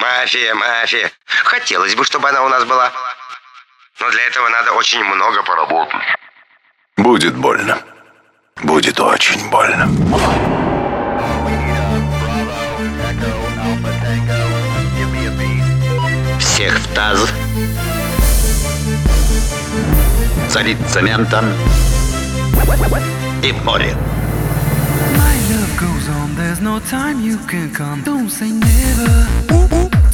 Мафия, мафия. Хотелось бы, чтобы она у нас была. Но для этого надо очень много поработать. Будет больно. Будет очень больно. Всех в таз. Залить цементом. И в море. My love goes on, there's no time you can come. Don't say never. Together. My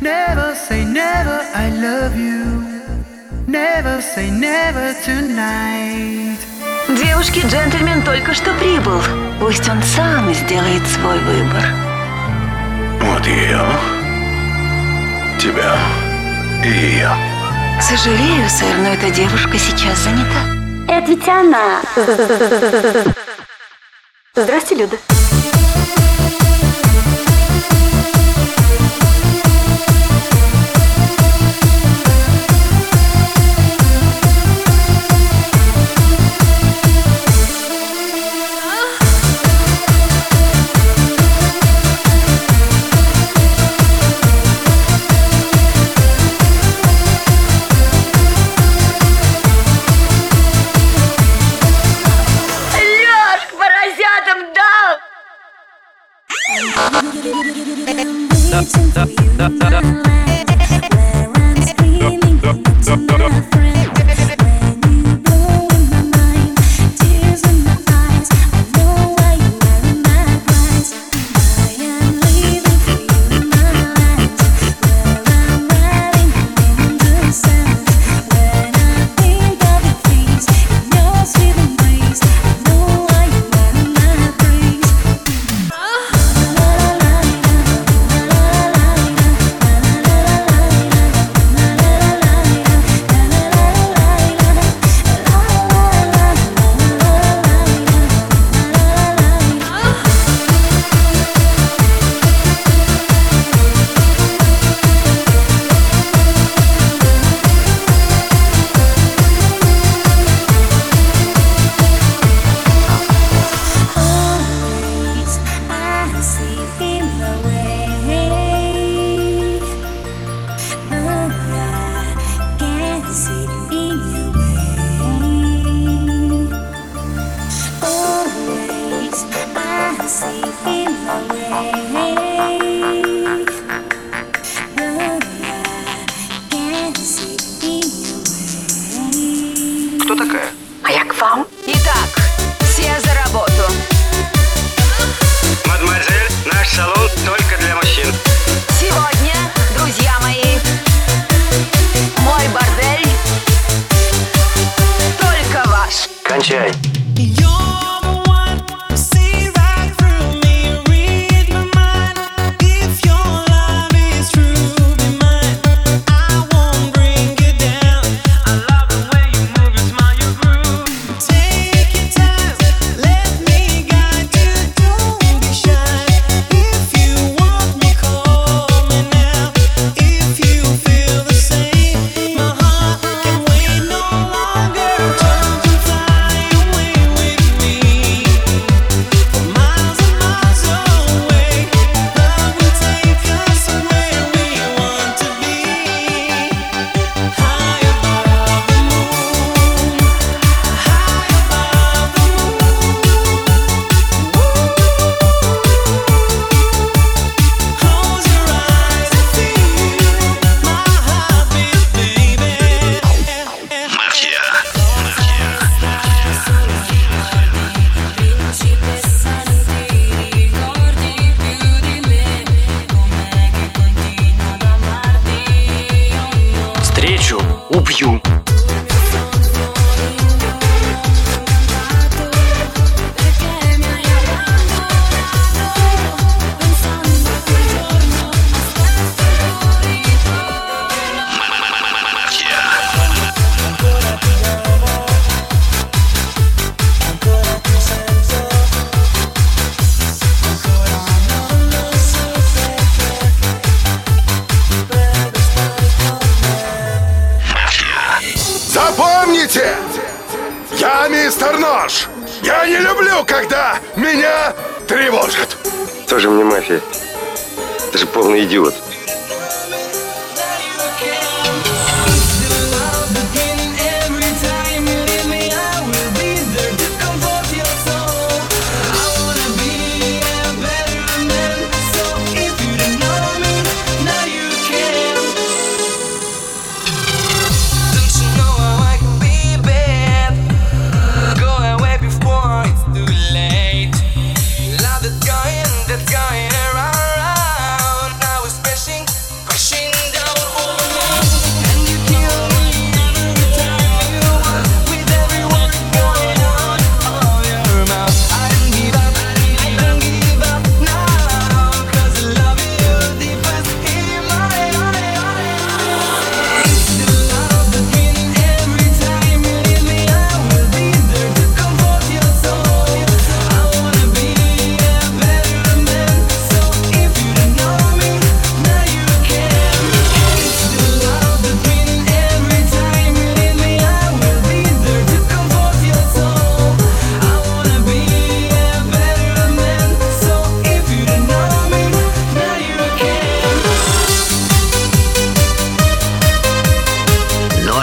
Never say never, I love you. Never say never tonight. Девушки, джентльмен только что прибыл. Пусть он сам сделает свой выбор. Вот ее, тебя и ее. Сожалею, сэр, но эта девушка сейчас занята. Это ведь она. Здрасте, Люда. searching for you. Where I'm screaming, see below Sanchez. Oublions. Убью. Помните, я мистер Нож. Я не люблю, когда меня тревожат. Тоже мне мафия. Ты же полный идиот.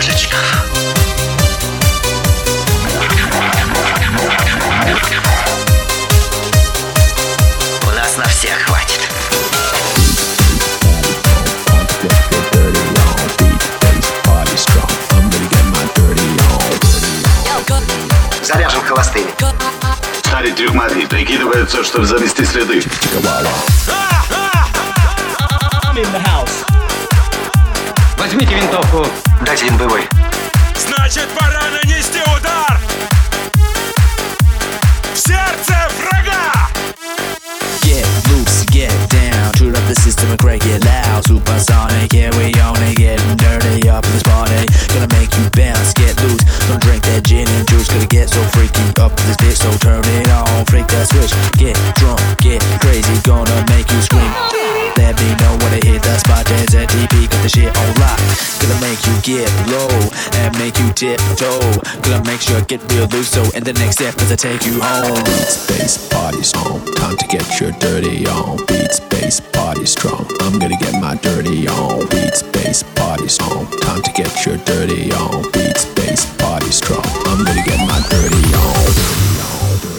Ложечка. У нас на всех хватит. Заряжен холостыми. Старый трюкматый прикидывается, чтобы замести следы. Возьмите винтовку. Дайте им боевой. Значит, пора нанести удар! В сердце врага! Get loose, get down. Shoot up the system and crank it loud. Supersonic, yeah, we own it. Getting dirty up in this party. Gonna make you bounce, get loose. Don't drink that gin and juice. Gonna get so freaky up in this bitch, so turn it on. Freak that switch. Get drunk, get crazy. Gonna make you scream. Let me know when they hit the spot. There's a TP, got the shit on get low and make you tiptoe. Gonna make sure I get real loose. So in the next step, as I take you home. Space party's on. Time to get your dirty on. Beat space party strong. I'm gonna get my dirty on. Beat space party's on. Time to get your dirty on. Beat space party strong. I'm gonna get my dirty on.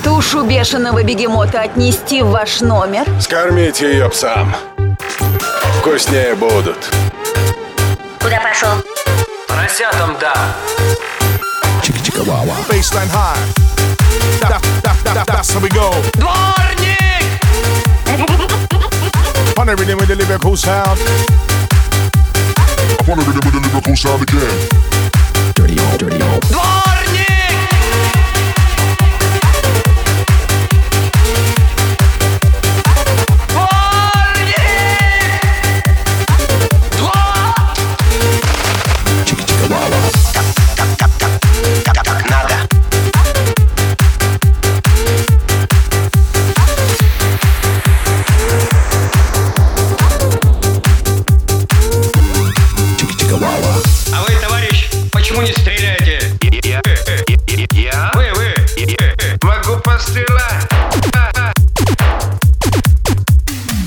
Тушу бешеного бегемота отнести в ваш номер? Скормите ее псам. Вкуснее будут. Куда пошел? Поросятам да. Chicka chicka wawa. Baseline high. That, that, that, that's how we go. Дворник! On the rhythm with the lyrical sound. Upon the rhythm with the lyrical sound again.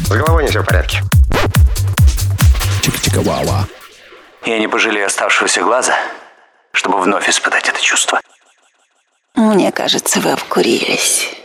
С головой не все в порядке. Wawa. Я не пожалею оставшегося глаза, чтобы вновь испытать это чувство. Мне кажется, вы обкурились.